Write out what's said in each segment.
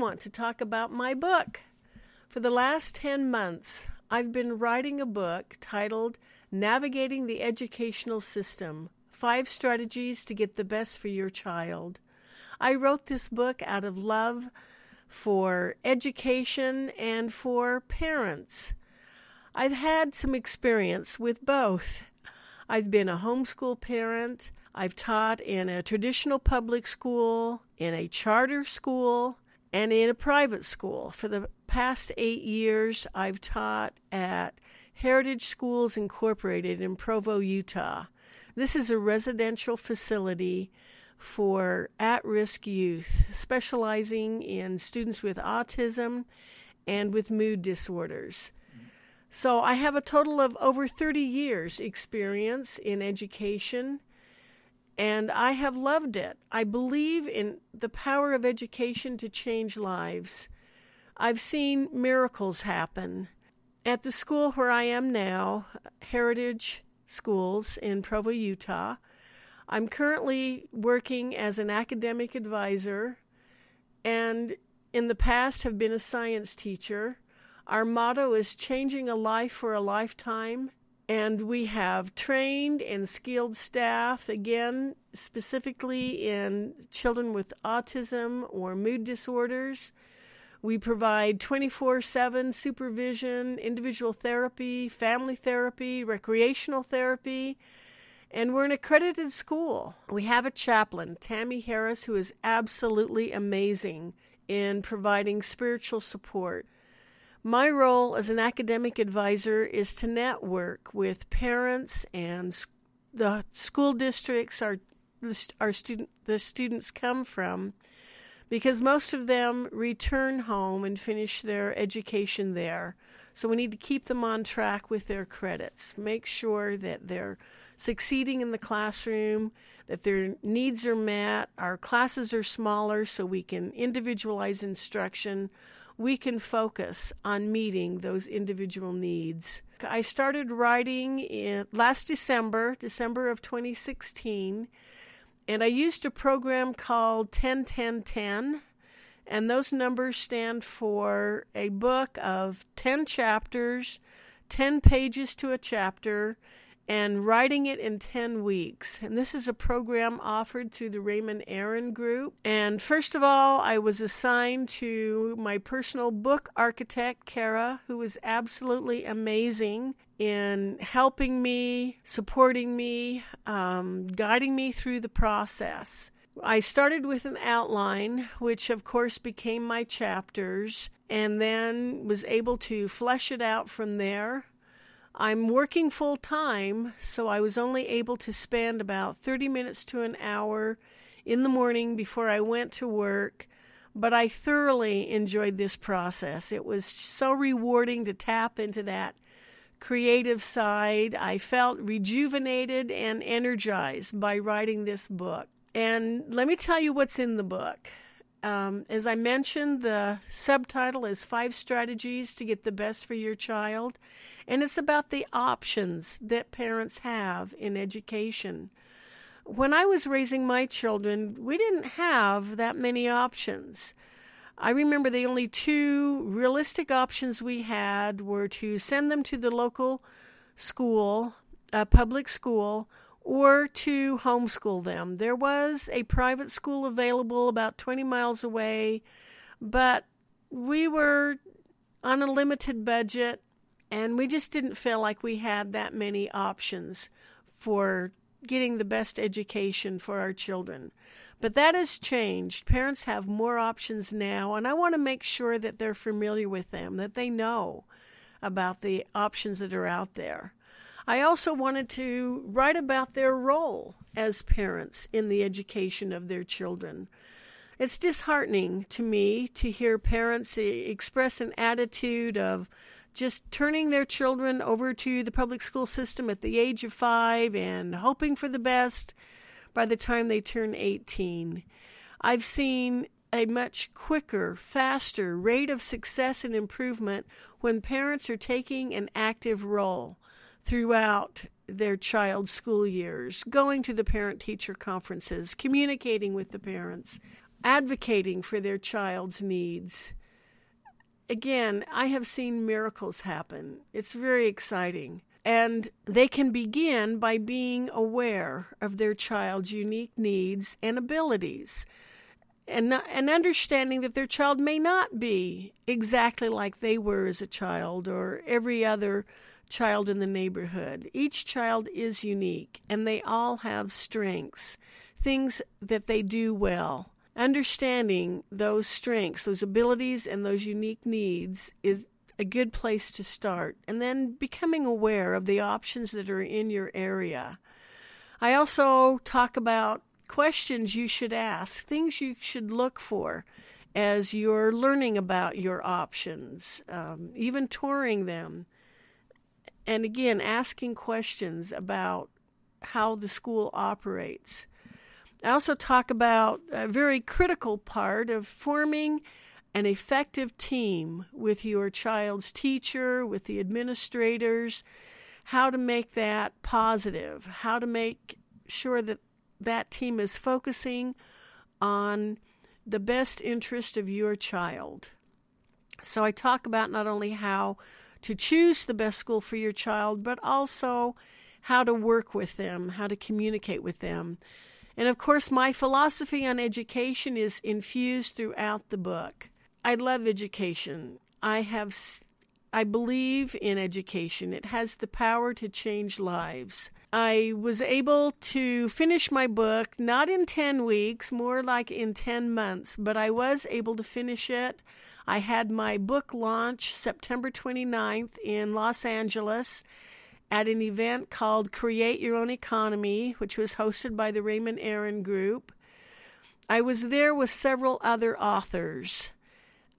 want to talk about my book. For the last 10 months, I've been writing a book titled Navigating the Educational System Five Strategies to Get the Best for Your Child. I wrote this book out of love for education and for parents. I've had some experience with both. I've been a homeschool parent. I've taught in a traditional public school, in a charter school, and in a private school. For the past eight years, I've taught at Heritage Schools Incorporated in Provo, Utah. This is a residential facility for at risk youth, specializing in students with autism and with mood disorders. So I have a total of over 30 years' experience in education, and I have loved it. I believe in the power of education to change lives. I've seen miracles happen. At the school where I am now, Heritage Schools in Provo, Utah, I'm currently working as an academic advisor and in the past have been a science teacher. Our motto is changing a life for a lifetime, and we have trained and skilled staff, again, specifically in children with autism or mood disorders. We provide 24 7 supervision, individual therapy, family therapy, recreational therapy, and we're an accredited school. We have a chaplain, Tammy Harris, who is absolutely amazing in providing spiritual support. My role as an academic advisor is to network with parents and the school districts our our student the students come from because most of them return home and finish their education there. So we need to keep them on track with their credits. Make sure that they're succeeding in the classroom, that their needs are met, our classes are smaller so we can individualize instruction. We can focus on meeting those individual needs. I started writing in last December, December of 2016, and I used a program called 101010 and those numbers stand for a book of 10 chapters, 10 pages to a chapter, and writing it in 10 weeks. And this is a program offered through the Raymond Aaron Group. And first of all, I was assigned to my personal book architect, Kara, who was absolutely amazing in helping me, supporting me, um, guiding me through the process. I started with an outline, which of course became my chapters, and then was able to flesh it out from there. I'm working full time, so I was only able to spend about 30 minutes to an hour in the morning before I went to work. But I thoroughly enjoyed this process. It was so rewarding to tap into that creative side. I felt rejuvenated and energized by writing this book. And let me tell you what's in the book. Um, as I mentioned, the subtitle is Five Strategies to Get the Best for Your Child, and it's about the options that parents have in education. When I was raising my children, we didn't have that many options. I remember the only two realistic options we had were to send them to the local school, a public school, or to homeschool them. There was a private school available about 20 miles away, but we were on a limited budget and we just didn't feel like we had that many options for getting the best education for our children. But that has changed. Parents have more options now, and I want to make sure that they're familiar with them, that they know about the options that are out there. I also wanted to write about their role as parents in the education of their children. It's disheartening to me to hear parents express an attitude of just turning their children over to the public school system at the age of five and hoping for the best by the time they turn 18. I've seen a much quicker, faster rate of success and improvement when parents are taking an active role throughout their child's school years, going to the parent teacher conferences, communicating with the parents. advocating for their child's needs. Again, I have seen miracles happen. It's very exciting. And they can begin by being aware of their child's unique needs and abilities and, and understanding that their child may not be exactly like they were as a child or every other child in the neighborhood. Each child is unique and they all have strengths, things that they do well. Understanding those strengths, those abilities, and those unique needs is a good place to start. And then becoming aware of the options that are in your area. I also talk about questions you should ask, things you should look for as you're learning about your options, um, even touring them. And again, asking questions about how the school operates. I also talk about a very critical part of forming an effective team with your child's teacher, with the administrators, how to make that positive, how to make sure that that team is focusing on the best interest of your child. So I talk about not only how to choose the best school for your child, but also how to work with them, how to communicate with them. And of course, my philosophy on education is infused throughout the book. I love education. I have I believe in education. It has the power to change lives. I was able to finish my book not in 10 weeks, more like in 10 months, but I was able to finish it. I had my book launch September 29th in Los Angeles at an event called Create Your Own Economy, which was hosted by the Raymond Aaron Group. I was there with several other authors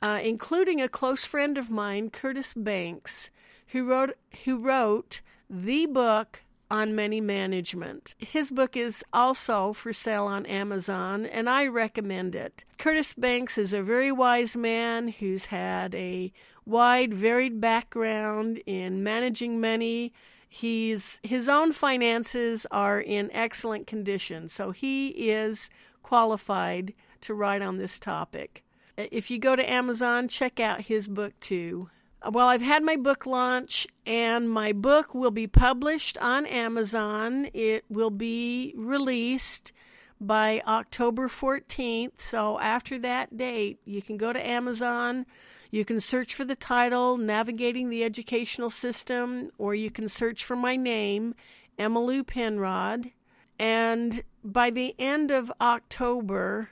uh, including a close friend of mine, Curtis Banks, who wrote who wrote the book on money management. His book is also for sale on Amazon, and I recommend it. Curtis Banks is a very wise man who's had a wide, varied background in managing money. He's his own finances are in excellent condition, so he is qualified to write on this topic. If you go to Amazon, check out his book too. Well, I've had my book launch, and my book will be published on Amazon. It will be released by October 14th. So, after that date, you can go to Amazon. You can search for the title, Navigating the Educational System, or you can search for my name, Emmalou Penrod. And by the end of October,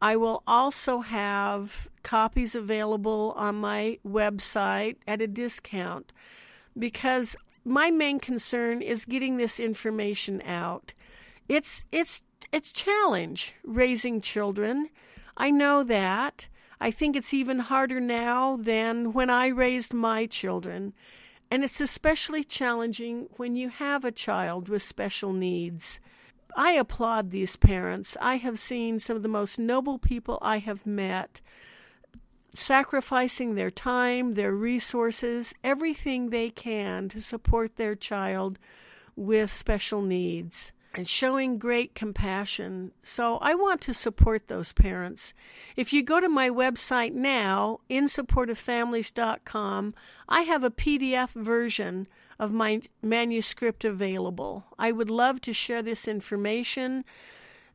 I will also have copies available on my website at a discount because my main concern is getting this information out. It's it's it's challenge raising children. I know that. I think it's even harder now than when I raised my children. And it's especially challenging when you have a child with special needs. I applaud these parents. I have seen some of the most noble people I have met sacrificing their time, their resources, everything they can to support their child with special needs and showing great compassion. So I want to support those parents. If you go to my website now, insupportoffamilies.com, I have a PDF version of my manuscript available. I would love to share this information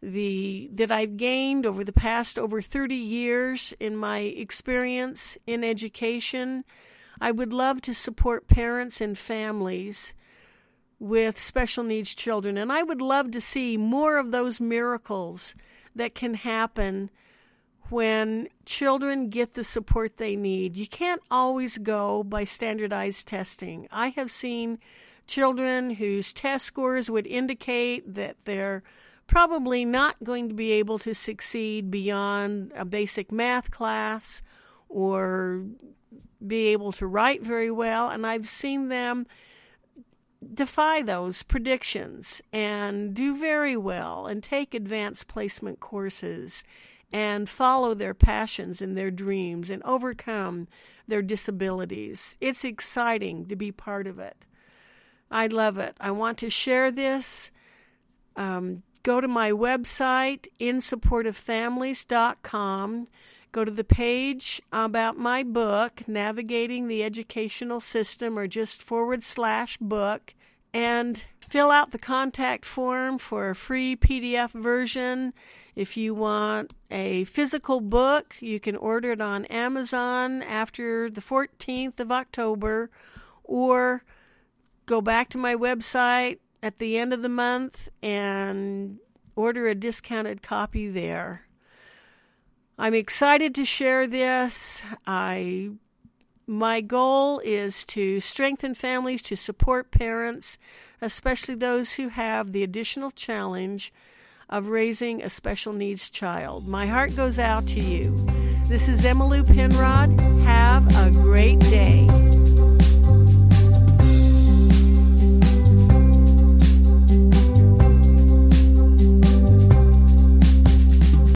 the that I've gained over the past over 30 years in my experience in education. I would love to support parents and families with special needs children. And I would love to see more of those miracles that can happen when children get the support they need. You can't always go by standardized testing. I have seen children whose test scores would indicate that they're probably not going to be able to succeed beyond a basic math class or be able to write very well. And I've seen them defy those predictions and do very well and take advanced placement courses and follow their passions and their dreams and overcome their disabilities. It's exciting to be part of it. I love it. I want to share this. Um, go to my website, insupportoffamilies.com. Go to the page about my book, Navigating the Educational System, or just forward slash book, and fill out the contact form for a free PDF version. If you want a physical book, you can order it on Amazon after the 14th of October, or go back to my website at the end of the month and order a discounted copy there. I'm excited to share this. I my goal is to strengthen families, to support parents, especially those who have the additional challenge of raising a special needs child. My heart goes out to you. This is Emmalou Penrod. Have a great day.